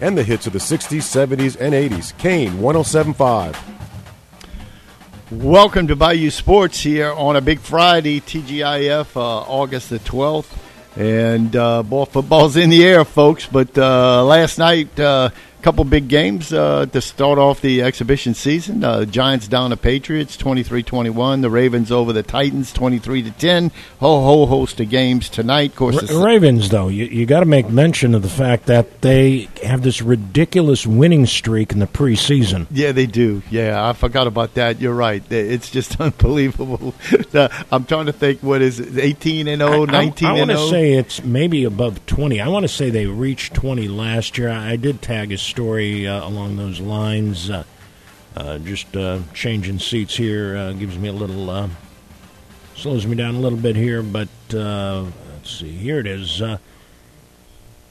and the hits of the 60s, 70s, and 80s. Kane 1075. Welcome to Bayou Sports here on a big Friday, TGIF, uh, August the 12th. And uh, ball football's in the air, folks. But uh, last night, uh, couple big games uh, to start off the exhibition season. Uh, Giants down the Patriots 23-21. The Ravens over the Titans 23 to 10. Whole whole host of games tonight. Of course, Ra- Ravens though, you, you got to make mention of the fact that they have this ridiculous winning streak in the preseason. Yeah, they do. Yeah, I forgot about that. You're right. It's just unbelievable. I'm trying to think what is it, 18 and 0, 19 I, I, I want to say it's maybe above 20. I want to say they reached 20 last year. I did tag a story uh, along those lines. Uh, uh, just changing seats here gives me a little slows me down a little bit here, but let's see. Here it is. Uh,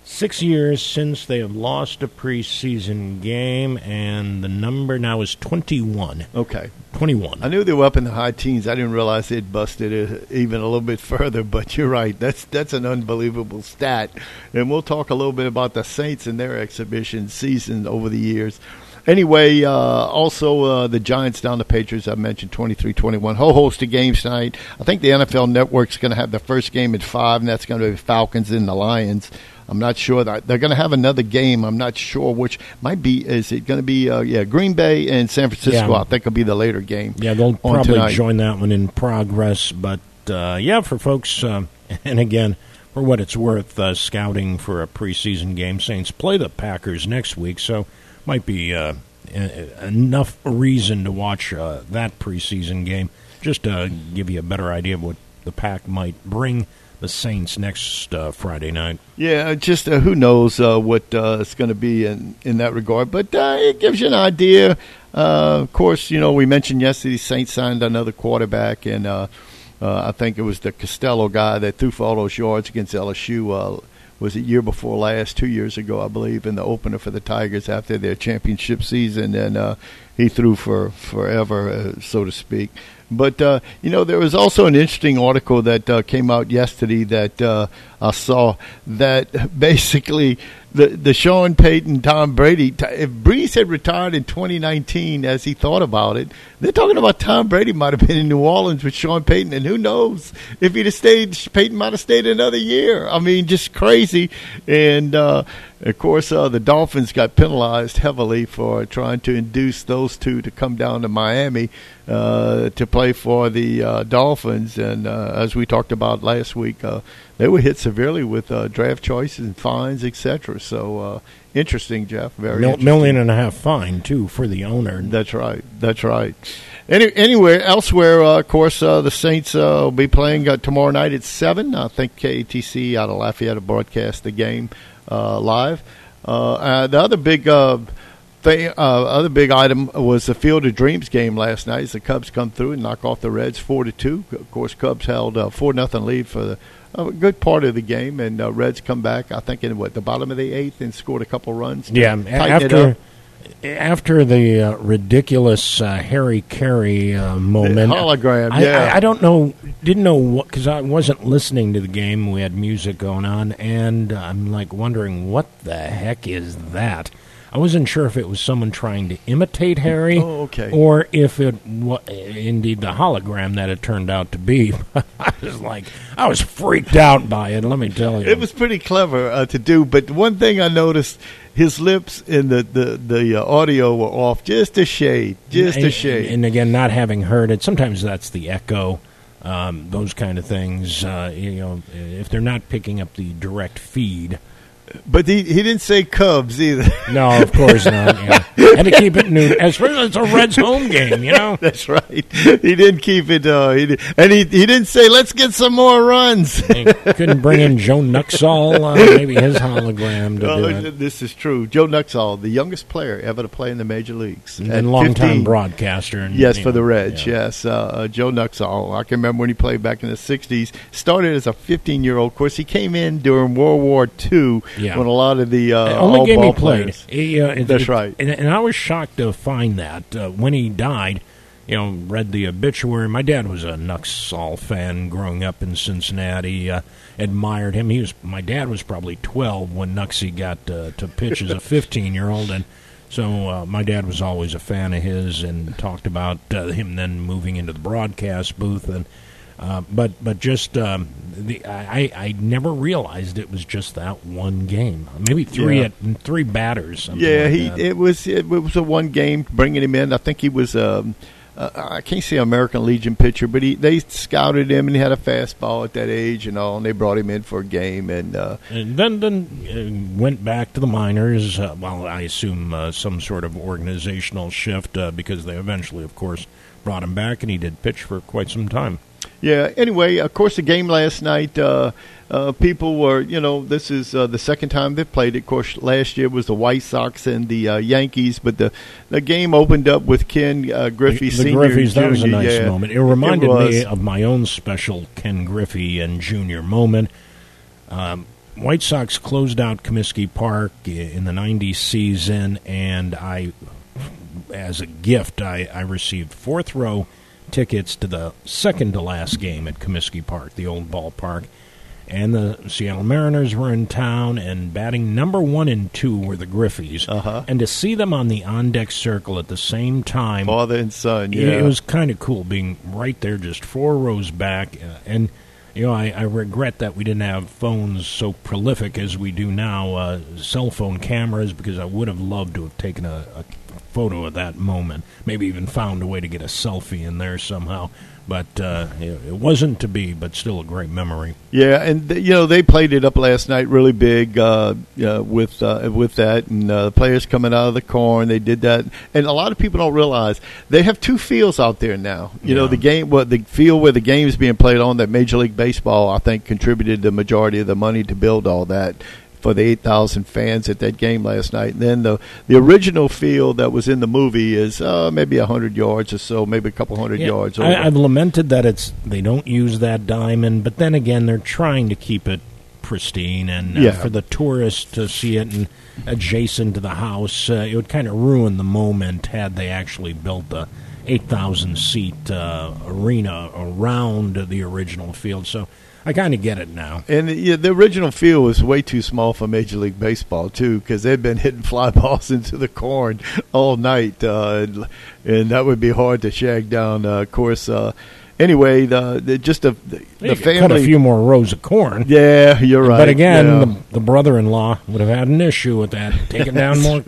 six years since they have lost a preseason game, and the number now is 21. Okay. 21. I knew they were up in the high teens. I didn't realize they'd busted it even a little bit further. But you're right. That's that's an unbelievable stat. And we'll talk a little bit about the Saints and their exhibition season over the years. Anyway, uh, also uh, the Giants down the Patriots. I mentioned 23-21. Whole host of games tonight. I think the NFL Network's going to have the first game at five, and that's going to be Falcons and the Lions. I'm not sure that they're going to have another game. I'm not sure which might be. Is it going to be? Uh, yeah, Green Bay and San Francisco. Yeah. I think will be the later game. Yeah, they'll probably tonight. join that one in progress. But uh, yeah, for folks, um, and again, for what it's worth, uh, scouting for a preseason game, Saints play the Packers next week, so might be uh, enough reason to watch uh, that preseason game just to give you a better idea of what the pack might bring the Saints next uh, Friday night. Yeah, just uh, who knows uh, what uh, it's going to be in, in that regard, but uh, it gives you an idea. Uh, of course, you know we mentioned yesterday Saints signed another quarterback, and uh, uh, I think it was the Costello guy that threw for all those yards against LSU. Uh, was it year before last, two years ago, I believe, in the opener for the Tigers after their championship season, and uh, he threw for forever, uh, so to speak. But uh, you know, there was also an interesting article that uh, came out yesterday that uh, I saw that basically the the Sean Payton, Tom Brady. If Brees had retired in 2019, as he thought about it, they're talking about Tom Brady might have been in New Orleans with Sean Payton, and who knows if he'd have stayed, Payton might have stayed another year. I mean, just crazy. And uh, of course, uh, the Dolphins got penalized heavily for trying to induce those two to come down to Miami uh, to play for the uh, Dolphins. And uh, as we talked about last week, uh, they were hit severely with uh, draft choices and fines, etc. So uh, interesting, Jeff. Very Mil- interesting. million and a half fine too for the owner. That's right. That's right. Any, anywhere elsewhere, uh, of course, uh, the Saints uh, will be playing uh, tomorrow night at seven. I think KATC out of Lafayette will broadcast the game uh, live. Uh, uh, the other big uh, thing, uh, other big item was the Field of Dreams game last night. As the Cubs come through and knock off the Reds four to two. Of course, Cubs held a four nothing lead for the, a good part of the game, and uh, Reds come back. I think in what the bottom of the eighth and scored a couple runs. to Yeah, after after the uh, ridiculous uh, Harry Caray uh, moment, hologram, I, yeah. I, I don't know, didn't know what because I wasn't listening to the game. We had music going on, and I'm like wondering what the heck is that. I wasn't sure if it was someone trying to imitate Harry, Oh, okay. or if it was indeed the hologram that it turned out to be. I was like, I was freaked out by it. Let me tell you, It was pretty clever uh, to do, but one thing I noticed, his lips and the the the uh, audio were off just a shade, just a and, shade. And again, not having heard it, sometimes that's the echo, um, those kind of things. Uh, you know, if they're not picking up the direct feed. But he he didn't say Cubs either. No, of course not. Yeah. Had to keep it new, especially it's a Reds home game. You know, That's right. He didn't keep it, uh, he did, and he he didn't say let's get some more runs. They couldn't bring in Joe Nuxhall, uh, maybe his hologram to do it. this is true. Joe Nuxhall, the youngest player ever to play in the major leagues, And longtime 15. broadcaster. And, Yes, for know, the Reds. yeah. Yes, uh, uh, Joe Nuxhall. I can remember when he played back in the '60s. Started as a 15 year old. Of course, he came in during World War II Yeah. when a lot of the uh, only all game he played. He, uh, That's it- right. And, and I was shocked to find that uh, when he died, you know, read the obituary. My dad was a Nuxhall fan growing up in Cincinnati. Uh, admired him. He was my dad was probably twelve when Nuxie got uh, to pitch as a fifteen year old, and so uh, my dad was always a fan of his and talked about uh, him then moving into the broadcast booth and. Uh, but but just um, the I, I never realized it was just that one game. Maybe three Yeah. at three batters. Yeah, like he that. it was it was a one game bringing him in. I think he was um, uh, I can't say American Legion pitcher, but he they scouted him and he had a fastball at that age and all, and they brought him in for a game and uh, And then then uh, went back to the minors. Uh, well, I assume uh, some sort of organizational shift uh, because they eventually, of course, brought him back, and he did pitch for quite some time. Yeah. Anyway, of course, the game last night, uh, uh, people were, you know, this is uh, the second time they played it. Of course, last year was the White Sox and the uh, Yankees, but the the game opened up with Ken uh, Griffey the. Griffeys, that was a nice yeah. moment. It reminded was. me of my own special Ken Griffey and Junior moment. Um, White Sox closed out Comiskey Park in the '90s season, and I, as a gift, I, I received fourth row tickets to the second to last game at Comiskey Park, the old ballpark. And the Seattle Mariners were in town, and batting number one and two were the Griffeys. Uh-huh. And to see them on the on deck circle at the same time Father and son. yeah, Yeah, it was kind of cool being right there, just four rows back. Uh, and you know, I, I regret that we didn't have phones so prolific as we do now, uh, cell phone cameras, because I would have loved to have taken a, a photo of that moment. Maybe even found a way to get a selfie in there somehow. But uh, it, wasn't to be, but still a great memory. Yeah, and th- you know they played it up last night really big uh, uh, with uh, with that, and uh, the players coming out of the corn. They did that, and a lot of people don't realize they have two fields out there now. You know the game, what the field where the game is being played on, that Major League Baseball I think contributed the majority of the money to build all that for the eight thousand fans at that game last night. And then the the original field that was in the movie is uh, maybe hundred yards or so, maybe a couple hundred Yeah, yards. Over. I, I've lamented that it's they don't use that diamond, but then again, they're trying to keep it pristine and uh, Yeah. for the tourists to see it and adjacent to the house, uh, it would kind of ruin the moment had they actually built the eight thousand seat uh, arena around the original field. So I kind of get it now. And yeah, the original field was way too small for Major League Baseball too, because they'd been hitting fly balls into the corn all night, uh, and, and that would be hard to shag down. Uh, of course, uh, anyway, the, the just the, the, could cut a few more rows of corn. yeah, you're right. But again, yeah. the, the brother-in-law would have had an issue with that. Take it down more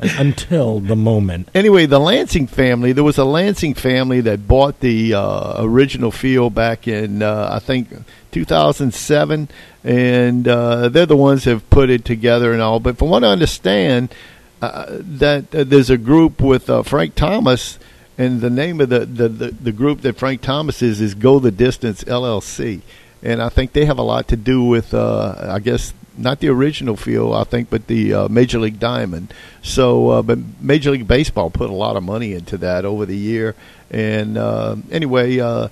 until the moment. anyway, the Lansing family. There was a Lansing family that bought the uh, original field back in uh, I think 2007, and uh, they're the ones that have put it together and all. But from what I understand, uh, that uh, there's a group with uh, Frank Thomas, and the name of the, the, the, the group that Frank Thomas is is Go the Distance LLC, and I think they have a lot to do with uh, I guess not the original field I think, but the uh, Major League Diamond. So, uh, but Major League Baseball put a lot of money into that over the year, and uh, anyway. Uh,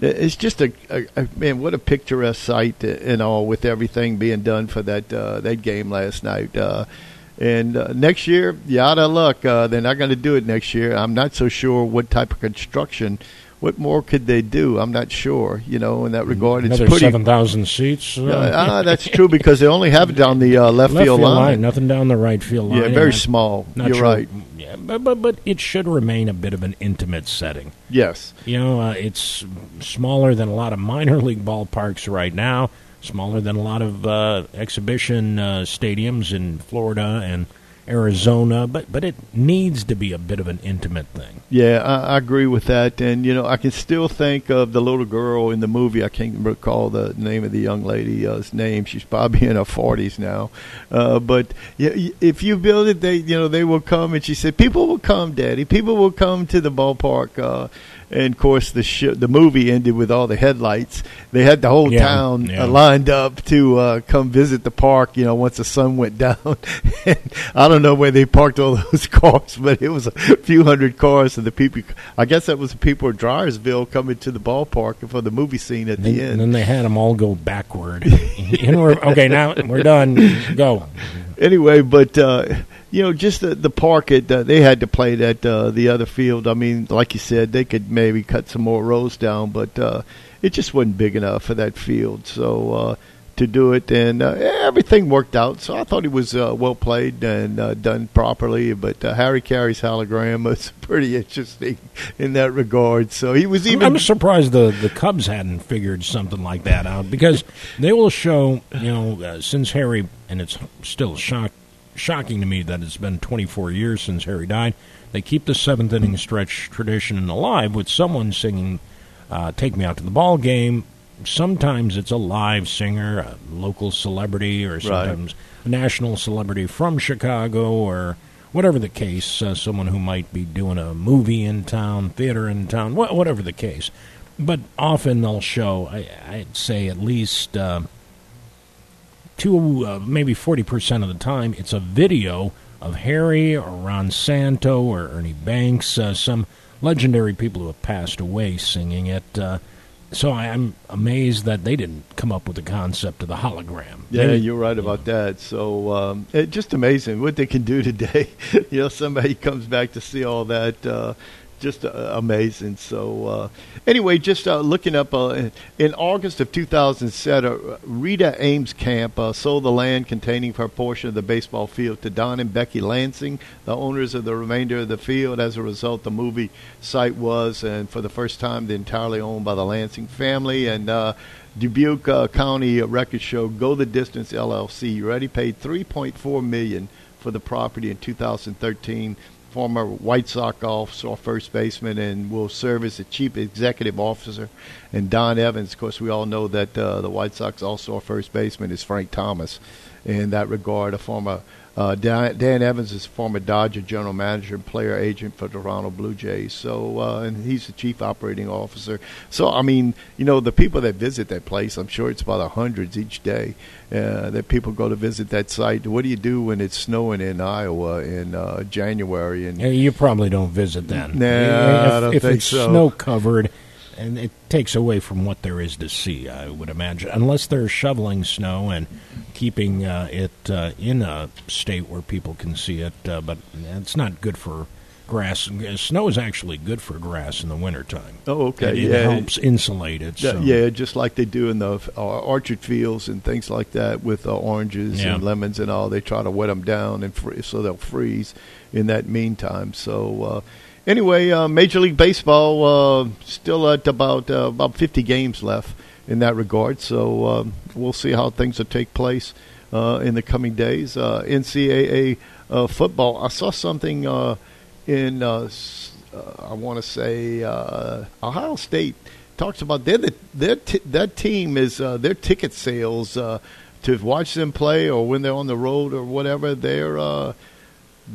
it's just a, a, a man. What a picturesque sight and all with everything being done for that uh, that game last night. And uh, next year, you out of luck. Uh, they're not going to do it next year. I'm not so sure what type of construction. What more could they do? I'm not sure. You know, in that regard, it's Another pretty. seven thousand seats. Uh, Uh, that's true because they only have it down the uh, left, left field, line. nothing down the right field line. Yeah, very I'm small. You're sure- right. Yeah, but, but but it should remain a bit of an intimate setting. Yes. You know, uh, it's smaller than a lot of minor league ballparks right now. Smaller than a lot of uh, exhibition uh, stadiums in Florida and Arizona, but but it needs to be a bit of an intimate thing. Yeah, I, I agree with that. And, you know, I can still think of the little girl in the movie. I can't recall the name of the young lady's name. She's probably in her 40s now. Uh, but if you build it, they, you know, they will come. And she said, people will come, Daddy. People will come to the ballpark. Uh, and of course the sh- the movie ended with all the headlights. They had the whole Yeah, town yeah. uh, lined up to uh, come visit the park. You know, once the sun went down. and I don't know where they parked all those cars, but it was a few hundred cars, and the people. I guess that was the people of Dyersville coming to the ballpark for the movie scene at And, the end. And then they had them all go backward. and we're, okay, now we're done. Go. anyway, but uh, you know, just the, the park. It uh, they had to play that uh, the other field. I mean, like you said, they could maybe cut some more rows down, but uh, it just wasn't big enough for that field. So uh, to do it, and uh, everything worked out. So I thought it was uh, well played and uh, done properly. But uh, Harry Caray's hologram was pretty interesting in that regard. So he was even. I'm surprised the, the Cubs hadn't figured something like that out because they will show, you know, uh, since Harry, and it's still shock, shocking to me that it's been 24 years since Harry died. They keep the seventh inning stretch tradition alive with someone singing uh, "Take Me Out to the Ball Game." Sometimes it's a live singer, a local celebrity, or sometimes a national celebrity from Chicago, or whatever the case. Uh, someone who might be doing a movie in town, theater in town, wha- whatever the case. But often they'll show, I, I'd say at least uh, two, uh, maybe 40% of the time, it's a video of Harry or Ron Santo or Ernie Banks, uh, some legendary people who have passed away singing it. Uh, so I'm amazed that they didn't come up with the concept of the hologram. Yeah, you're right about that. So um, it just amazing what they can do today. you know, somebody comes back to see all that. Uh, just uh, amazing. So uh, anyway, just uh, looking up uh, in August of 2007, uh, Rita Ameskamp uh, sold the land containing her portion of the baseball field to Don and Becky Lansing, the owners of the remainder of the field. As a result, the movie site was, and for the first time, entirely owned by the Lansing family. And Dubuque County records show Go the Distance LLC already paid 3.4 million for the property in 2013. Former White Sox officer, first baseman, and will serve as the chief executive officer. And Don Evans, of course, we all know that uh, the White Sox also first baseman is Frank Thomas. In that regard, a former uh, Dan, Dan Evans is former Dodger general manager and player agent for Toronto Blue Jays. So, uh, and he's the chief operating officer. So, I mean, you know, the people that visit that place, I'm sure it's about a hundreds each day uh, that people go to visit that site. What do you do when it's snowing in Iowa in uh, January? And You probably don't visit then. Nah, if, I don't if think it's so. snow covered, and it takes away from what there is to see, I would imagine, unless they're shoveling snow and keeping uh, it uh, in a state where people can see it. Uh, but it's not good for grass. Snow is actually good for grass in the wintertime. oh, okay, It, it yeah, helps insulate it. Yeah, So. yeah, just like they do in the uh, orchard fields and things like that with uh, oranges Yeah. and lemons and all. They try to wet them down and fr- so they'll freeze in that meantime. So uh, anyway, uh, Major League Baseball uh, still at about uh, about 50 games left in that regard. So um, we'll see how things will take place uh, in the coming days. Uh, NCAA uh, football. I saw something in I want to say Ohio State talks about their their t- that team is their ticket sales to watch them play or when they're on the road or whatever. They're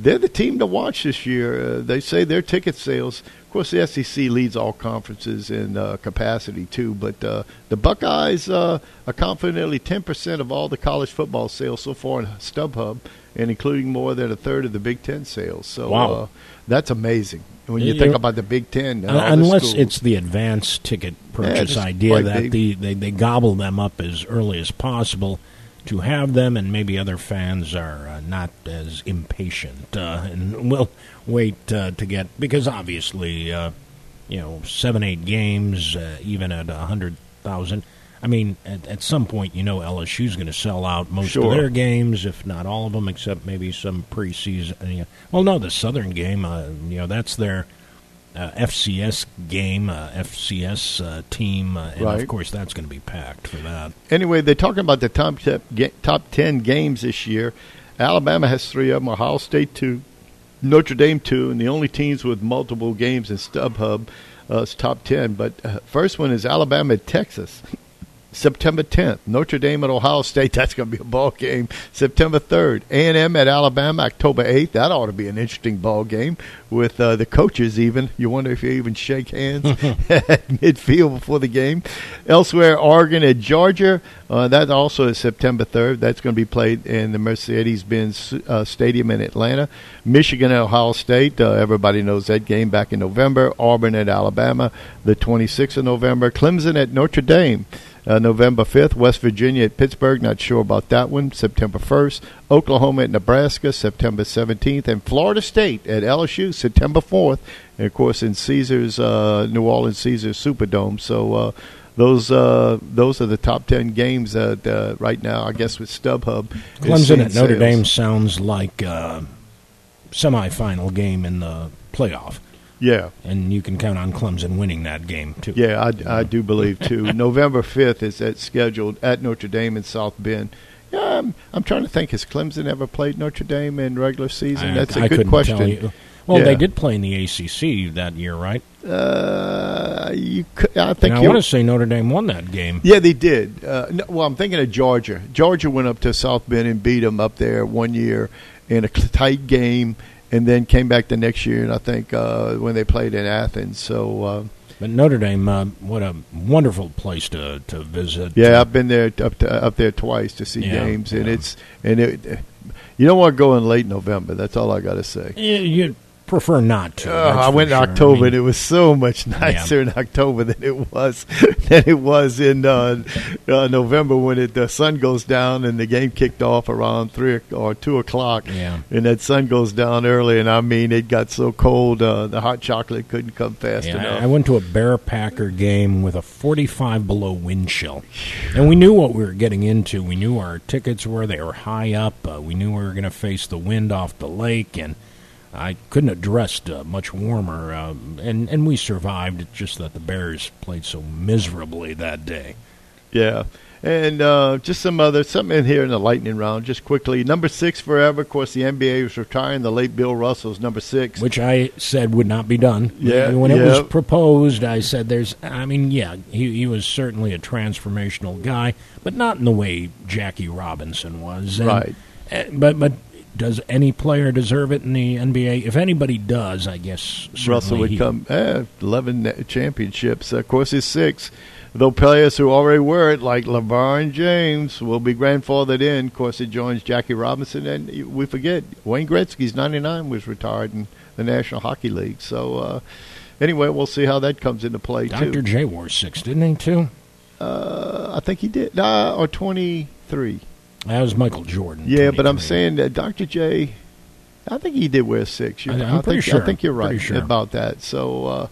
they're the team to watch this year. Uh, they say their ticket sales. Of course, the SEC leads all conferences in uh, capacity too, but uh, the Buckeyes uh, account for nearly ten percent of all the college football sales so far in StubHub, and including more than a third of the Big Ten sales. So Wow. uh, that's amazing. When you think about the Big Ten, and Un- all the unless schools. it's the advanced ticket purchase it's idea that big. the, they, they gobble them up as early as possible to have them, and maybe other fans are uh, not as impatient uh, and will wait uh, to get because obviously, uh, you know, seven eight games, uh, even at a hundred thousand. I mean, at, at some point, you know, LSU's going to sell out most Sure. of their games, if not all of them, except maybe some preseason. Well, no, the Southern game, uh, you know, that's their uh, FCS game, uh, FCS uh, team, uh, and Right. of course that's going to be packed for that. anyway, they're talking about the top te- top ten games this year. Alabama has three of them. Ohio State two, Notre Dame two, and the only teams with multiple games in StubHub uh, is top ten. But uh, first one is Alabama Texas. September 10th, Notre Dame at Ohio State. That's going to be a ball game. September 3rd, A&M at Alabama. October 8th. That ought to be an interesting ball game with uh, the coaches. Even you wonder if you even shake hands at midfield before the game. Elsewhere, Oregon at Georgia. Uh, that also is September 3rd. That's going to be played in the Mercedes-Benz uh, Stadium in Atlanta. Michigan at Ohio State. Uh, everybody knows that game back in November. Auburn at Alabama, the 26th of November. Clemson at Notre Dame. Uh, November 5th, West Virginia at Pittsburgh, not sure about that one. September 1st, Oklahoma at Nebraska, September 17th, and Florida State at LSU, September 4th, and of course in Caesars, uh, New Orleans Caesars Superdome. So uh, those uh, those are the top 10 games uh, right now, I guess, with StubHub. Clemson at Notre sales. Dame sounds like a semifinal game in the playoff. Yeah, and you can count on Clemson winning that game too. Yeah, I, I do believe too. November fifth is that scheduled at Notre Dame in South Bend. Yeah, I'm, I'm trying to think. Has Clemson ever played Notre Dame in regular season? I, That's a I good question. Well, yeah. they did play in the ACC that year, right? Uh, you could, I think I want to say Notre Dame won that game. Yeah, they did. Uh, no, well, I'm thinking of Georgia. Georgia went up to South Bend and beat them up there one year in a tight game and then came back the next year, and I think uh, when they played in Athens. So. Uh, but Notre Dame, uh, what a wonderful place to to visit. Yeah, I've been there up to, up there twice to see yeah, games, and yeah. it's and it. You don't want to go in late November. That's all I got to say. You, you prefer not to. Oh, I went in sure. October, I mean, and it was so much nicer yeah. in October than it was than it was in uh, uh, November when it, the sun goes down and the game kicked off around three or two o'clock. Yeah, and that sun goes down early, and I mean it got so cold, uh, the hot chocolate couldn't come fast yeah, enough. I went to a Bear Packer game with a forty-five below wind chill, and we knew what we were getting into. We knew our tickets were they were high up. Uh, we knew we were going to face the wind off the lake and I couldn't have dressed uh, much warmer, uh, and and we survived. It's just that the Bears played so miserably that day. Yeah, and uh, just some other something in here in the lightning round. Just quickly, number six forever. Of course, the NBA was retiring. The late Bill Russell's number six, which I said would not be done. Yeah, when it yeah. was proposed, I said there's. I mean, yeah, he he was certainly a transformational guy, but not in the way Jackie Robinson was. And, right. Uh, but but does any player deserve it in the NBA? If anybody does, I guess Russell would he. come. Eh, Eleven championships. Of course, he's six. Though players who already were it, like LeBron James, will be grandfathered in. Of course, he joins Jackie Robinson, and we forget Wayne Gretzky's '99 was retired in the National Hockey League. So, uh, anyway, we'll see how that comes into play Dr. too. Dr. J wore six, didn't he too? Uh, I think he did. Uh, or twenty three. That was Michael Jordan. Yeah, but I'm saying that Dr. J, I think he did wear six. You know, I, am pretty think, sure. I think you're right sure. about that. So, uh,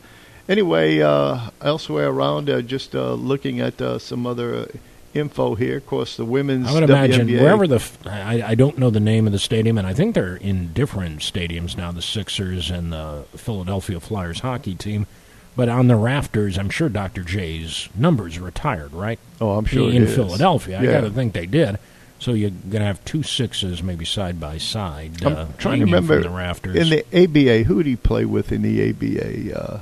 anyway, uh, elsewhere around, uh, just uh, looking at uh, some other info here. Of course, the women's. I would WNBA. imagine wherever the I, I don't know the name of the stadium, and I think they're in different stadiums now. The Sixers and the Philadelphia Flyers hockey team. But on the rafters, I'm sure Dr. J's numbers retired, right? Oh, I'm sure in Philadelphia. Yeah. I got to think they did. So you're going to have two sixes maybe side by side. I'm uh, trying to remember the rafters. in the ABA. Who did he play with in the ABA? Uh,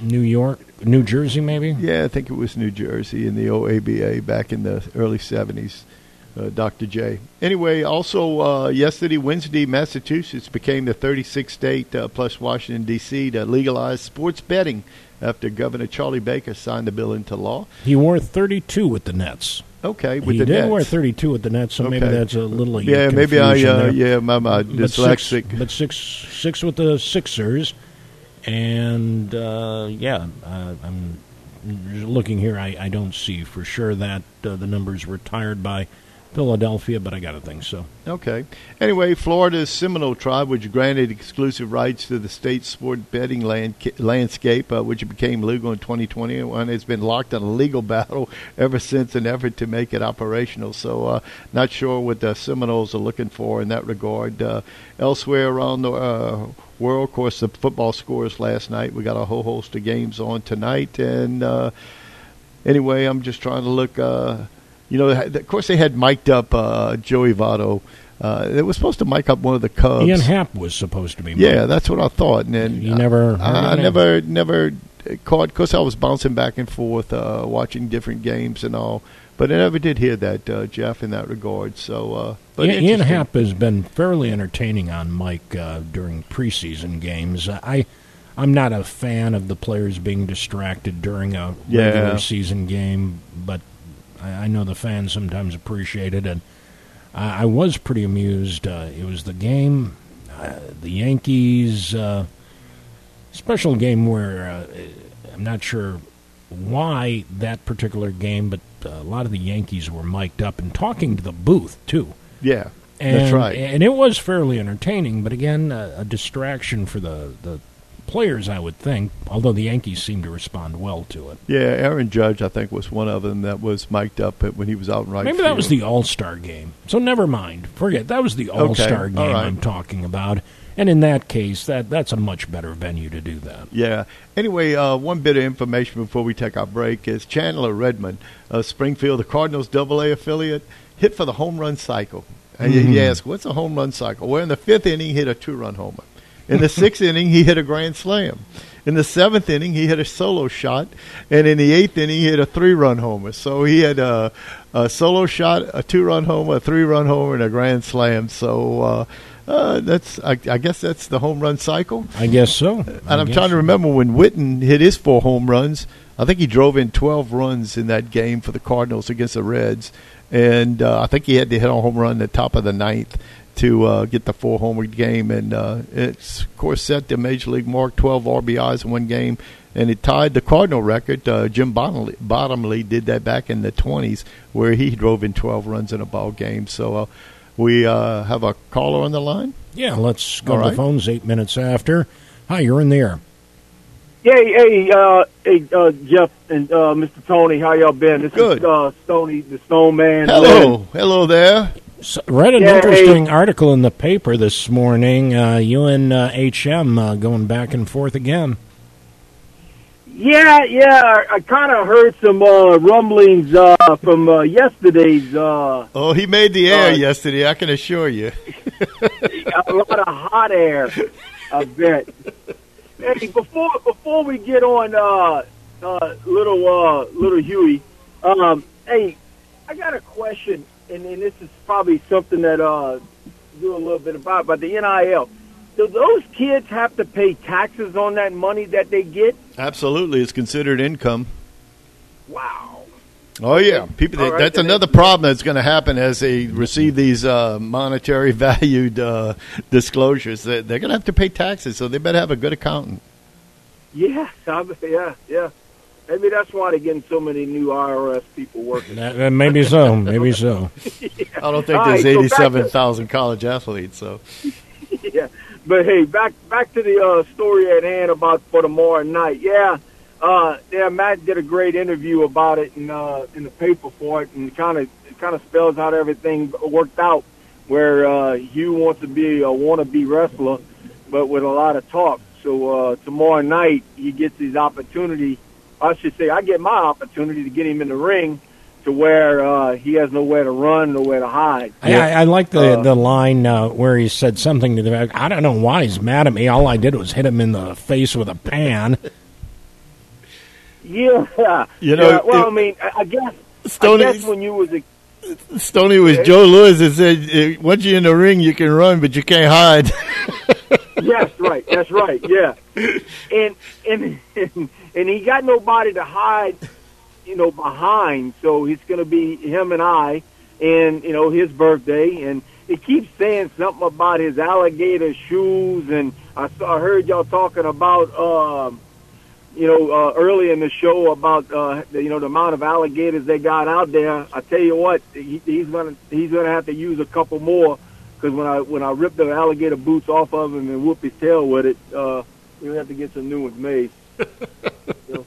New York, New Jersey, maybe. Yeah, I think it was New Jersey in the OABA back in the early '70s. Uh, Dr. J. Anyway, also uh, yesterday, Wednesday, Massachusetts became the 36th state uh, plus Washington D.C. to legalize sports betting after Governor Charlie Baker signed the bill into law. He wore 32 with the Nets. Okay, with he the did Nets. wear 32 with the Nets, so okay. maybe that's a little yeah. Maybe I uh, yeah, my, my but dyslexic. Six, but six six with the Sixers, and uh, yeah, uh, I'm looking here. I, I don't see for sure that uh, the numbers were retired by Philadelphia, but I got to think so. Okay. Anyway, Florida's Seminole tribe, which granted exclusive rights to the state sport betting land, landscape, uh, which became legal in 2021, has been locked in a legal battle ever since an effort to make it operational. So, uh, not sure what the Seminoles are looking for in that regard. Uh, elsewhere around the uh, world, of course, the football scores last night. We got a whole host of games on tonight, and uh, anyway, I'm just trying to look uh, you know, of course they had mic'd up uh, Joey Votto. Uh, it was supposed to mic up one of the Cubs. Ian Happ was supposed to be. Yeah, that's what I thought. And then you never, I, I never, never caught because I was bouncing back and forth, uh, watching different games and all. but I never did hear that, uh, Jeff, in that regard. So, uh, but Ian, Ian. Happ has been fairly entertaining on Mike uh, during preseason games. I, I'm not a fan of the players being distracted during a Yeah. regular season game, but I, I know the fans sometimes appreciate it, and I, I was pretty amused. Uh, it was the game, uh, the Yankees uh, special game where uh, I'm not sure why that particular game, but uh, a lot of the Yankees were mic'd up and talking to the booth too. Yeah, And, that's right. And it was fairly entertaining, but again, a, a distraction for the, the players, I would think, although the Yankees seem to respond well to it. Yeah, Aaron Judge, I think, was one of them that was mic'd up when he was out in right Maybe that was the All Star game. So never mind. Forget. That was the All Star all game right. I'm talking about. And in that case, that that's a much better venue to do that. Yeah. Anyway, uh, one bit of information before we take our break is Chandler Redmond, uh, Springfield, the Cardinals Double A affiliate, hit for the home run cycle. And you- you ask, what's a home run cycle? Well, in the fifth inning, he hit a two-run homer. In the sixth inning, he hit a grand slam. In the seventh inning, he hit a solo shot, and in the eighth inning, he hit a three-run homer. So he had a, a solo shot, a two-run homer, a three-run homer, and a grand slam. So uh, uh, that's, I, I guess, that's the home run cycle. I guess so. And I'm trying to remember when Whiten hit his four home runs. I think he drove in 12 runs in that game for the Cardinals against the Reds, and uh, I think he had to hit a home run at the top of the ninth to uh, get the four homer game. And uh, it's of course set the major league mark, 12 RBIs in one game, and it tied the Cardinal record. Uh, Jim Bottomley, Bottomley did that back in the 20s, where he drove in 12 runs in a ball game. So. Uh, we uh, have a caller on the line. Yeah, let's go All to right. the phones eight minutes after. Hi, you're in the air. Hey, hey, uh, hey, uh, Jeff and uh, Mr. Tony, how y'all been? This Good. is uh, Stony, the Stone Man. Hello, hello there. So, read an Yeah, interesting article in the paper this morning. Uh, you and uh, HM uh, going back and forth again. Yeah, yeah, I, I kind of heard some uh, rumblings uh, from uh, yesterday's. Uh, Oh, he made the air Uh, yesterday. I can assure you. a lot of hot air, I bet. Hey, before before we get on, uh, uh, little uh, little Huey, um, hey, I got a question, and, and this is probably something that uh, do a little bit about, about the NIL. Do those kids have to pay taxes on that money that they get? Absolutely, it's considered income. Wow. Oh yeah, people. All right, that's another problem that's going to happen as they receive these uh, monetary valued uh, disclosures. They, they're going to have to pay taxes, so they better have a good accountant. Yeah, yeah, yeah. Maybe that's why they're getting so many new IRS people working. That, uh, maybe so. Maybe so. I don't think All there's right, so eighty-seven thousand college athletes. So yeah. But hey, back back to the uh, story at hand about for tomorrow night. Yeah, uh, yeah. Matt did a great interview about it in uh, in the paper for it, and kind of kind of spells out everything worked out. Where uh, Hugh wants to be a wannabe wrestler, but with a lot of talk. So uh, tomorrow night he gets his opportunity. I should say I get my opportunity to get him in the ring to where uh, he has nowhere to run, nowhere to hide. I, I, I like the Uh, the line uh, where he said something to the fact, I don't know why he's mad at me. All I did was hit him in the face with a pan. Yeah, You know, Yeah, well, it- I mean, I, I guess, Stoney- I guess when you was a Stoney was Joe Lewis that said, "Once you're in the ring, you can run, but you can't hide." yes, right, that's right, yeah, and and and, he got nobody to hide, you know, behind. So it's going to be him and I, and you know, his birthday, and he keeps saying something about his alligator shoes, and I saw, I heard y'all talking about. um you know, uh, early in the show about uh, the, you know the amount of alligators they got out there. I tell you what, he, he's gonna he's gonna have to use a couple more because when I when I rip the alligator boots off of him and whoop his tail with it, uh, we'll have to get some new ones made. you know,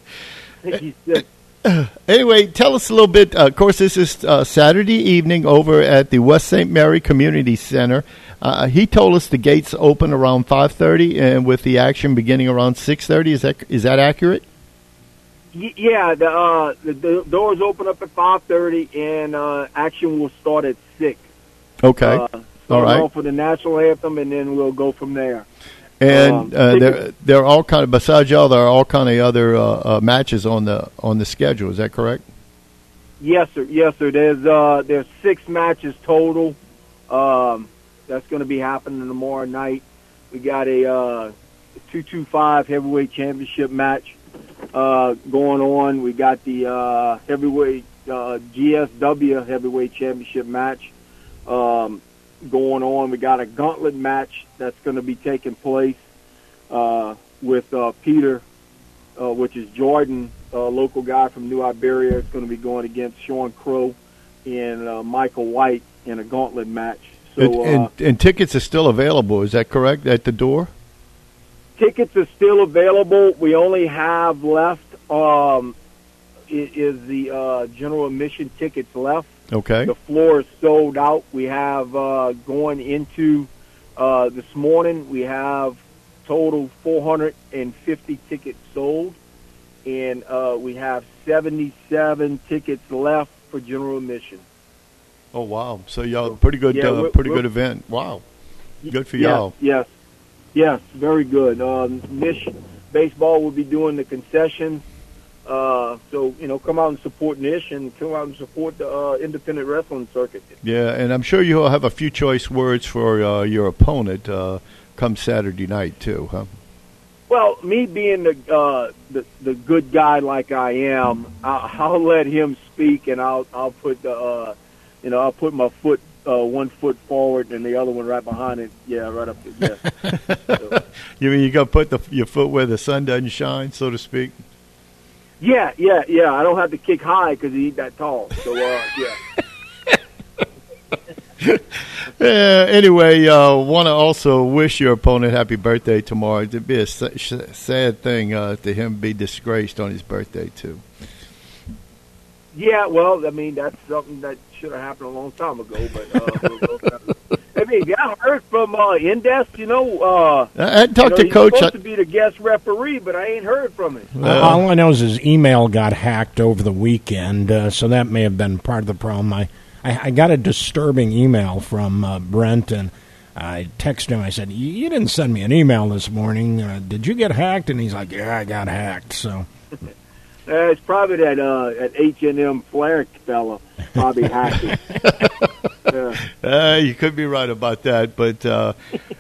I think he said, Anyway, tell us a little bit. Uh, of course, this is uh, Saturday evening over at the West St. Mary Community Center. Uh, he told us the gates open around five thirty, and with the action beginning around six thirty. Is that is that accurate? Yeah, the, uh, the the doors open up at five thirty, and uh, action will start at six. Okay, All right. for the national anthem, and then we'll go from there. and um, uh, there there are all kind of besides y'all, there are all kind of other uh, uh, matches on the on the schedule. Is that correct? Yes, sir. Yes, sir. There's uh, there's six matches total. Um, that's going to be happening tomorrow night. We got a uh, two two five heavyweight championship match uh, going on. We got the uh, heavyweight uh, GSW heavyweight championship match um, going on. We got a gauntlet match that's going to be taking place uh, with uh, Peter, uh, which is Jordan, a local guy from New Iberia. It's going to be going against Sean Crow and uh, Michael White in a gauntlet match. So, and, and, uh, and tickets are still available. Is that correct at the door? tickets are still available. We only have left um, is the uh, general admission tickets left. Okay. The floor is sold out. We have uh, going into uh, this morning. We have total 450 tickets sold, and uh, we have 77 tickets left for general admission. Oh wow! So y'all pretty good, Yeah, uh, we're- pretty we're- good event. Wow, good for yes, y'all. Yes, yes, very good. Um, Nish Baseball will be doing the concessions. Uh, so you know, come out and support Nish and come out and support the uh, independent wrestling circuit. Yeah, and I'm sure you'll have a few choice words for uh, your opponent uh, come Saturday night too, huh? Well, me being the uh, the the good guy like I am, I'll, I'll let him speak, and I'll I'll put the uh, you know I'll put my foot uh, one foot forward and the other one right behind it. Yeah, right up there. So, You mean you got to put the, your foot where the sun doesn't shine, so to speak? Yeah, yeah, yeah. I don't have to kick high because he ain't that tall. So uh, yeah. Uh, anyway, uh, want to also wish your opponent happy birthday tomorrow. It'd be a sad thing uh, to him be disgraced on his birthday too. Yeah, well, I mean that's something that should have happened a long time ago. But uh, we'll go- I mean, I heard from uh, Indes. You know, uh, I, I you talked know, to he's Coach. supposed I- to be the guest referee, but I ain't heard from him. Uh, all I know is his email got hacked over the weekend, uh, so that may have been part of the problem. I, I, I got a disturbing email from uh, Brent, and I texted him. I said, "You you didn't send me an email this morning. Uh, did you get hacked?" And he's like, "Yeah, I got hacked." So Uh, it's probably that uh, that H and M Flair fella, Bobby hacking. yeah. Uh, you could be right about that, but uh,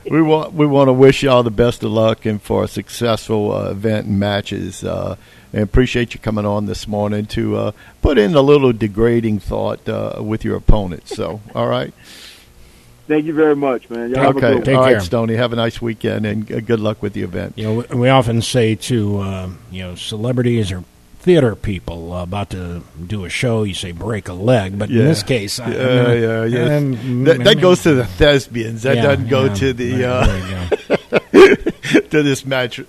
we want we want to wish y'all the best of luck and for a successful uh, event and matches. Uh, and appreciate you coming on this morning to uh, put in a little degrading thought uh, with your opponent. So, all right, Thank you very much, man. Y'all have a okay, good one. Take all right, care. Stoney. Have a nice weekend and uh, good luck with the event. you know, we, we often say to uh, you know celebrities or theater people uh, about to do a show, you say break a leg, but Yeah. in this case, I, Yeah, yeah, yeah. um, That, that goes to the thespians. That yeah, doesn't go yeah. to the. There- Uh, there you go. to this match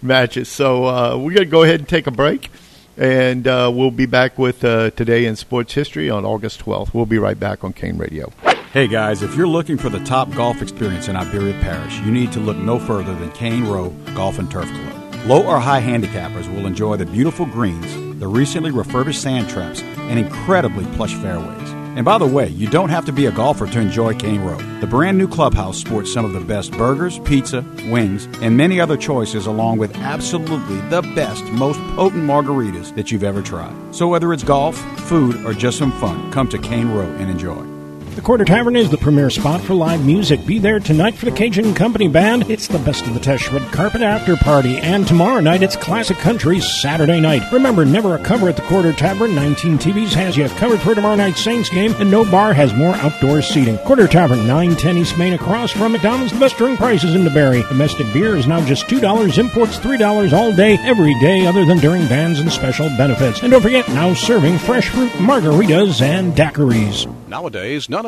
matches. So uh, we're going to go ahead and take a break, and uh, we'll be back with uh, today in sports history on August 12th. We'll be right back on Kane Radio. Hey guys, if you're looking for the top golf experience in Iberia Parish, you need to look no further than Cane Row Golf and Turf Club. Low or high handicappers will enjoy the beautiful greens, the recently refurbished sand traps, and incredibly plush fairways. And by the way, you don't have to be a golfer to enjoy Cane Row. The brand new clubhouse sports some of the best burgers, pizza, wings, and many other choices, along with absolutely the best, most potent margaritas that you've ever tried. So whether it's golf, food, or just some fun, come to Cane Row and enjoy. The Quarter Tavern is the premier spot for live music. Be there tonight for the Cajun Company Band. It's the best of the Teshwood Carpet After Party. And tomorrow night, it's Classic Country Saturday night. Remember, never a cover at the Quarter Tavern. 19 TVs has you covered for tomorrow night's Saints game, and no bar has more outdoor seating. Quarter Tavern, 910 East Main across from McDonald's. The best drink prices in DeBerry. Domestic beer is now just $2. Imports $3 all day, every day, other than during bands and special benefits. And don't forget, now serving fresh fruit margaritas and daiquiris. Nowadays, none of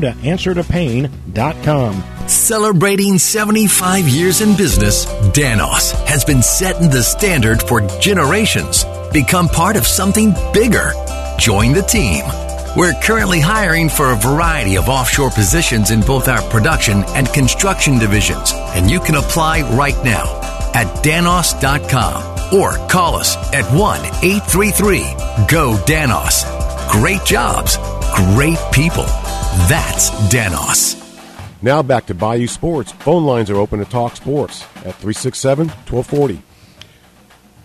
to answertopain.com. Celebrating 75 years in business, Danos has been setting the standard for generations. Become part of something bigger. Join the team. We're currently hiring for a variety of offshore positions in both our production and construction divisions, and you can apply right now at danos.com or call us at 1 833 GO DANOS. Great jobs, great people. That's Danos. Now back to Bayou Sports. Phone lines are open to talk sports at 367 1240.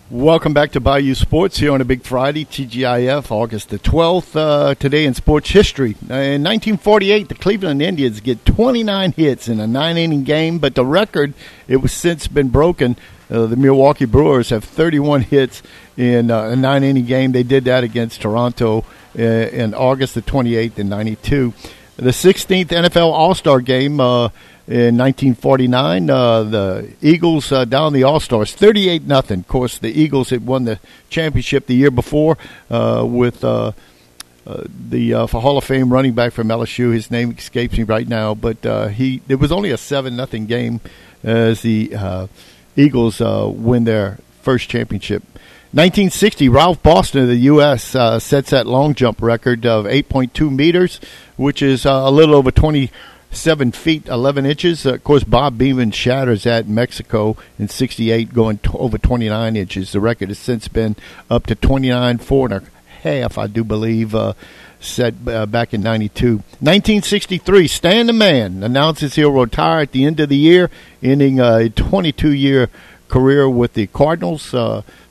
Welcome back to Bayou Sports here on a big Friday, TGIF, August the 12th. Uh, today in sports history. Uh, in 1948, the Cleveland Indians get 29 hits in a nine inning game, but the record, it was since been broken. Uh, the Milwaukee Brewers have 31 hits in uh, a nine inning game. They did that against Toronto uh, in August the 28th in 92. The 16th NFL All Star game uh, in 1949, uh, the Eagles uh, down the All Stars, 38 nothing. Of course, the Eagles had won the championship the year before uh, with. Uh, uh, the Hall of Fame running back from LSU, his name escapes me right now, but he it was only a seven nothing game as the Eagles win their first championship. 1960, Ralph Boston of the U.S. Uh, sets that long jump record of 8.2 meters, which is uh, a little over 27 feet 11 inches. Uh, of course, Bob Beamon shatters that in Mexico in 68, going t- over 29 inches. The record has since been up to 29, four and a half, I do believe. Uh, set uh, back in 92. 1963, Stan the Man announces he'll retire at the end of the year, ending a 22 year career with the Cardinals.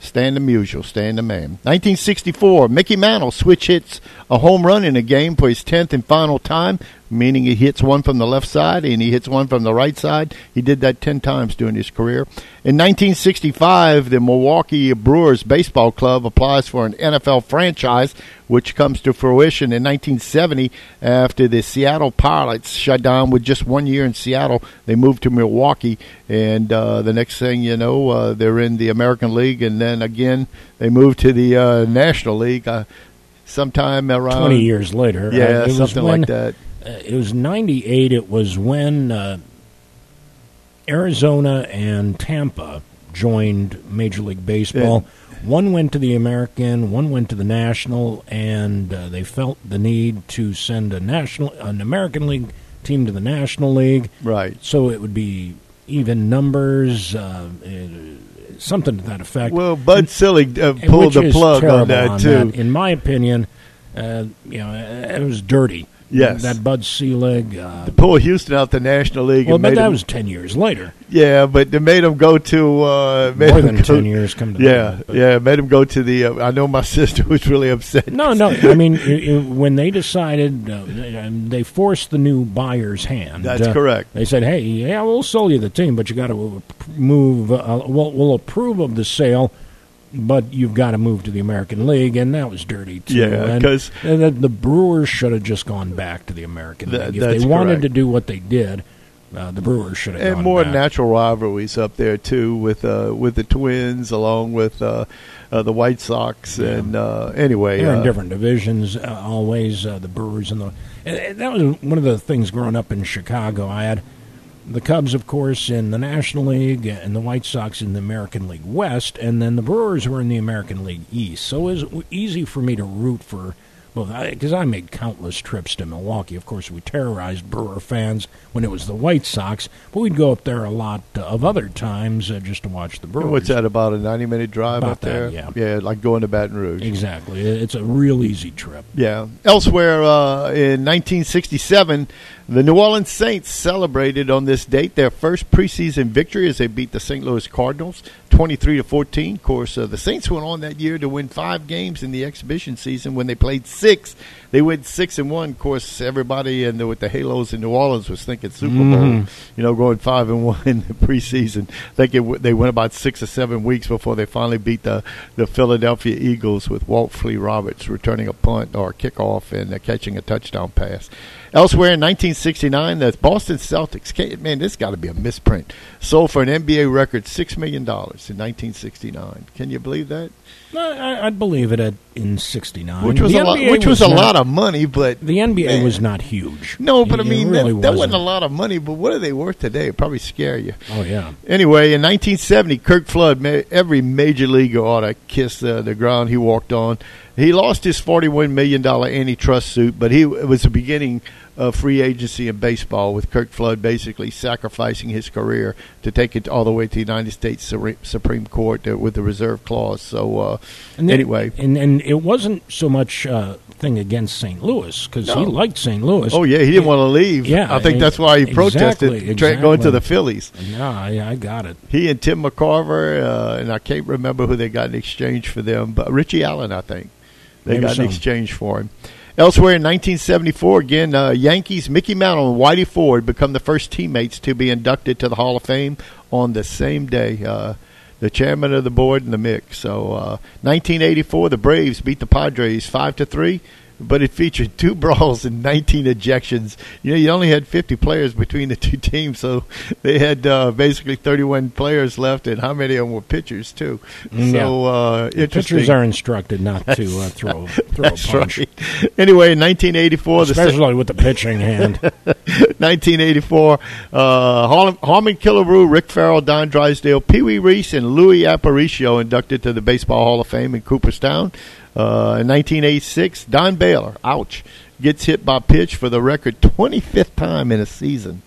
Stan the Musial, Stan the Man. 1964, Mickey Mantle switch hits a home run in a game for his 10th and final time, meaning he hits one from the left side and he hits one from the right side. He did that 10 times during his career. In 1965, the Milwaukee Brewers Baseball Club applies for an NFL franchise, which comes to fruition in 1970 after the Seattle Pilots shut down with just one year in Seattle. They moved to Milwaukee, and uh, the next thing you know, uh, they're in the American League, and then again they moved to the uh, National League uh, sometime around 20 years later. Yeah, something like that. Uh, it was 98. It was when uh, Arizona and Tampa joined Major League Baseball. One went to the American, one went to the National, and uh, they felt the need to send a national, an American League team to the National League, Right. so it would be even numbers, uh, uh, something to that effect. Well, Bud Selig uh, pulled the plug on that too. In my opinion, uh, you know, it was dirty. Yes. that Bud Selig. Uh, Pull Houston out the National League. well, and but that him- was ten years later. yeah, but they made him go to uh, made More than go- ten years. Come to Yeah, it. yeah, made him go to the. Uh, I know my sister was really upset. No, no. I mean, when they decided, uh, they forced the new buyer's hand. That's Uh, correct. They said, "Hey, yeah, we'll sell you the team, but you got to move. Uh, we'll, we'll approve of the sale, but you've got to move to the American League." And that was dirty too. Yeah, And- 'cause- and the, the Brewers should have just gone back to the American That- League if they wanted correct. to do what they did. Uh, the Brewers should have and more back. natural rivalries up there too with uh, with the Twins along with uh, uh, the White Sox and uh, anyway They're uh, in different divisions uh, always. Uh, the Brewers and the and that was one of the things growing up in Chicago. I had the Cubs, of course, in the National League, and the White Sox in the American League West, and then the Brewers were in the American League East. So it was easy for me to root for Well, because I, I, made countless trips to Milwaukee. Of course, we terrorized Brewer fans when it was the White Sox, but we'd go up there a lot uh, of other times uh, just to watch the Brewers. What's that about a ninety-minute drive about up there? Yeah, yeah, like going to Baton Rouge. Exactly, it's a real easy trip. Yeah. Elsewhere uh, in 1967, the New Orleans Saints celebrated on this date their first preseason victory as they beat the St. Louis Cardinals 23 to 14. Of course, uh, the Saints went on that year to win five games in the exhibition season. When they played six, they went six and one. Of course, everybody and with the Halos in New Orleans was thinking Super Bowl. Mhm. You know, going five and one in the preseason. I think it, they went about six or seven weeks before they finally beat the the Philadelphia Eagles with Walt Flea Roberts returning a punt or kickoff and uh, catching a touchdown pass. Elsewhere in 1969, the Boston Celtics, man, this got to be a misprint, sold for an NBA record $6 million in 1969. Can you believe that? I, I'd believe it at, in '69, Which was The a lot, which was, a not- lot of money, but The NBA Man. was not huge. no, but I It- it mean really that, that wasn't a lot of money. But what are they worth today? It probably scare you. Oh yeah, Anyway, in 1970, Curt Flood, ma- every major leaguer ought to kiss the, the ground he walked on. He lost his $41 million antitrust suit, but he it was the beginning of free agency in baseball with Curt Flood basically sacrificing his career to take it all the way to the United States Supreme Court uh, with the reserve clause. So, uh, And then- anyway. and and it wasn't so much uh, thing against St. Louis because he liked St. Louis. Oh, yeah, he didn't want to leave. Yeah, I think that's why he protested exactly, tra- going to the Phillies. Yeah, I, I got it. He and Tim McCarver, uh, and I can't remember who they got in exchange for them, but Richie Allen, I think. They Maybe got so. in exchange for him. Elsewhere in 1974, again, uh, Yankees, Mickey Mantle and Whitey Ford become the first teammates to be inducted to the Hall of Fame on the same day. Uh, the chairman of the board and the mix. So, uh, 1984, the Braves beat the Padres five to three, but it featured two brawls and 19 ejections. You know, you only had 50 players between the two teams, so they had uh, basically 31 players left, and how many of them were pitchers too? Mm, so, uh, interesting. Pitchers are instructed not to uh, throw throw a That's punch, right. Anyway, in 1984, the especially with the pitching hand. 1984, uh, Harmon Killebrew, Rick Ferrell, Don Drysdale, Pee Wee Reese, and Louis Aparicio inducted to the Baseball Hall of Fame in Cooperstown. Uh, in 1986, Don Baylor, ouch, gets hit by pitch for the record 25th time in a season.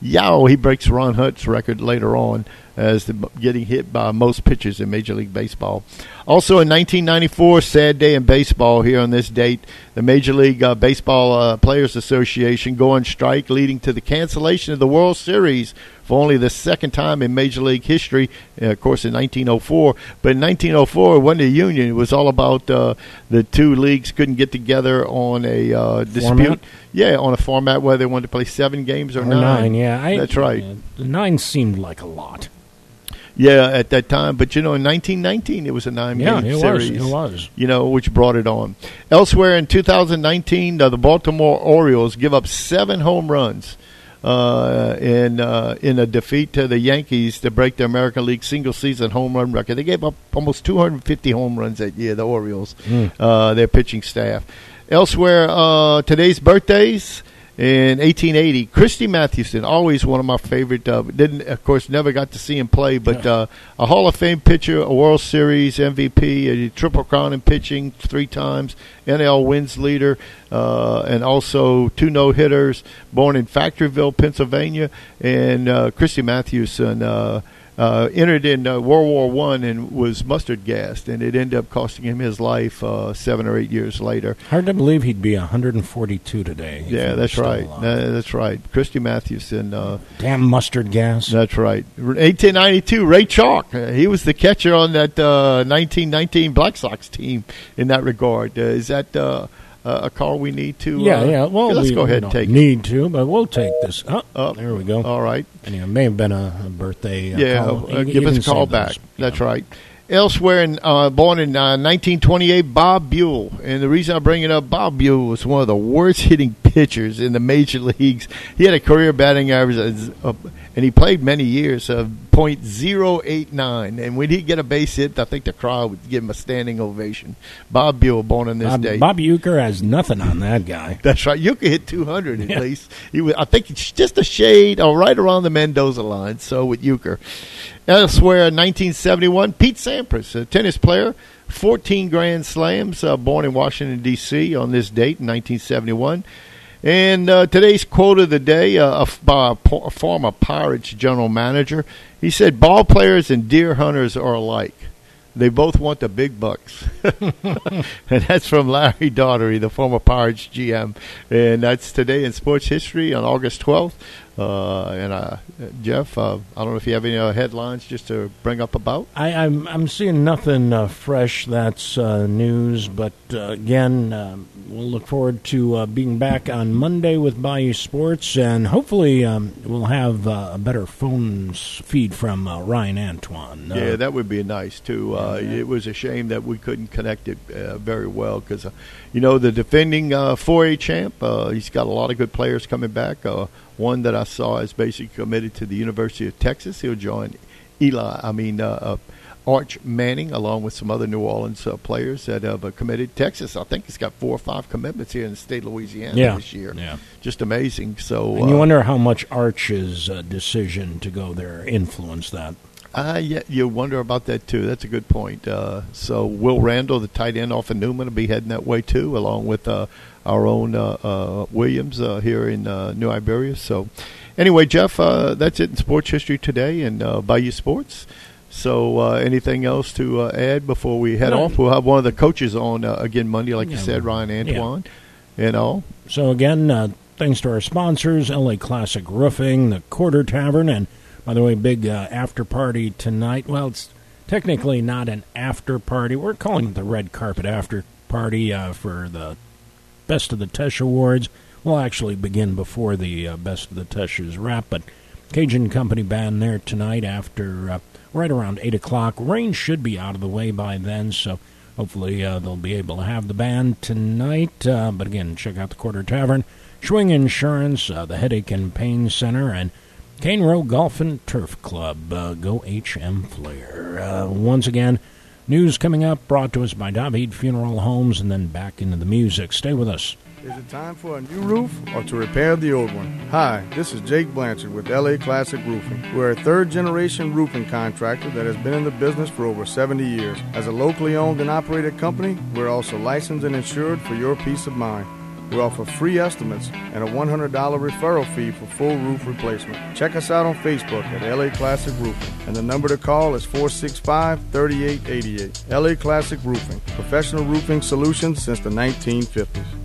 Yow, he breaks Ron Hunt's record later on as the, getting hit by most pitchers in Major League Baseball. Also in 1994, sad day in baseball here on this date, the Major League uh, Baseball uh, Players Association go on strike, leading to the cancellation of the World Series for only the second time in Major League history, uh, of course, in 1904. But in 1904, it wasn't a union. It was all about uh, the two leagues couldn't get together on a uh, dispute. Format? Yeah, on a format where they wanted to play seven games or, Or nine, yeah, I, That's right. the nine seemed like a lot. Yeah, at that time. But you know, in 1919, it was a nine Yeah, series. was. It was. You know, which brought it on. Elsewhere in 2019, uh, the Baltimore Orioles give up seven home runs uh, in uh, in a defeat to the Yankees to break the American League single season home run record. They gave up almost 250 home runs that year. The Orioles, Mm. uh, their pitching staff. Elsewhere, uh, today's birthdays. In 1880, Christy Mathewson, always one of my favorite. Uh, didn't, of course, never got to see him play, but uh, a Hall of Fame pitcher, a World Series MVP, a Triple Crown in pitching three times, NL wins leader, uh, and also two no hitters. Born in Factoryville, Pennsylvania, and uh, Christy Mathewson uh, uh, entered in uh, World War One and was mustard gassed, and it ended up costing him his life uh, seven or eight years later. Hard to believe he'd be 142 today. Yeah, that's right. Uh, that's right. Christy Mathewson. Uh, Damn mustard gas. that's right. 1892, Ray Schalk. Uh, he was the catcher on that uh, 1919 Black Sox team. In that regard, uh, is that uh, a call we need to? yeah, uh, yeah. Well, let's we go ahead and take. it. Need to, but we'll take this. Oh, Oh, there we go. All right. And it may have been a, a birthday. Uh, yeah, call. uh, You- give you us a call back. those. That's Yeah. right. Elsewhere, in, uh, born in uh, 1928, Bob Buhl. And the reason I bring it up, Bob Buhl was one of the worst hitting pitchers in the major leagues. He had a career batting average, as, uh, and he played many years of .089. And when he'd get a base hit, I think the crowd would give him a standing ovation. Bob Buhl, born on this Bob, day. Bob Uecker has nothing on that guy. That's right. You could hit 200 at Yeah. least. He was, I think it's just a shade or right around the Mendoza line. So with Uecker. Elsewhere, in 1971, Pete Sampras, a tennis player, 14 Grand Slams, uh, born in Washington, D.C. on this date in 1971. And uh, today's quote of the day uh, by a former Pirates general manager. He said, Ball players and deer hunters are alike. They both want the big bucks. and that's from Larry Doughty, the former Pirates GM. And that's today in sports history on August 12th. Uh, and uh, Jeff, uh, I don't know if you have any uh, headlines just to bring up about. I, am I'm, I'm seeing nothing uh, fresh that's uh, news, but again, we'll look forward to being back on Monday with Bayou Sports, and hopefully um, we'll have a better phone feed from Ryan Antoine. yeah, that would be nice too. Yeah. It was a shame that we couldn't connect it very well because, you know, the defending 4A champ, he's got a lot of good players coming back. One that I saw is basically committed to the University of Texas. He'll join Eli, I mean, uh, uh, Arch Manning, along with some other New Orleans uh, players that have uh, committed. Texas, I think, he's got four or five commitments here in the state of Louisiana yeah. this year. Yeah. Just amazing. So, and you uh, wonder how much Arch's uh, decision to go there influenced that. Uh, yeah, you wonder about that too. That's a good point. Uh, so Will Randall, the tight end off of Newman, will be heading that way too, along with uh, our own uh, uh, Williams uh, here in New Iberia. So, anyway, Jeff, that's it in sports history today and Bayou Sports. So, anything else to add before we head no. off? We'll have one of the coaches on again Monday, like yeah, you said, Ryan Antoine. Yeah. You know. So again, thanks to our sponsors, LA Classic Roofing, the Quarter Tavern, and by the way, big uh, after party tonight. Well, it's technically not an after party. We're calling it the red carpet after party uh, for the Best of the Teche Awards. We'll actually begin before the uh, Best of the Teche is wrapped, but Cajun Company Band there tonight after uh, right around 8 o'clock. Rain should be out of the way by then, so hopefully uh, they'll be able to have the band tonight. Uh, but again, check out the Quarter Tavern, Schwing Insurance, uh, the Headache and Pain Center, and Cane Row Golf and Turf Club. Uh, go HM Flair. Once again, news coming up brought to us by David Funeral Homes, and then back into the music. Stay with us. Is it time for a new roof or to repair the old one? Hi, this is Jake Blanchard with LA Classic Roofing. We're a third generation roofing contractor that has been in the business for over 70 years. As a locally owned and operated company, we're also licensed and insured for your peace of mind. We offer free estimates and a $100 referral fee for full roof replacement. Check us out on Facebook at LA Classic Roofing, and the number to call is 465 3888. LA Classic Roofing, professional roofing solutions since the 1950s.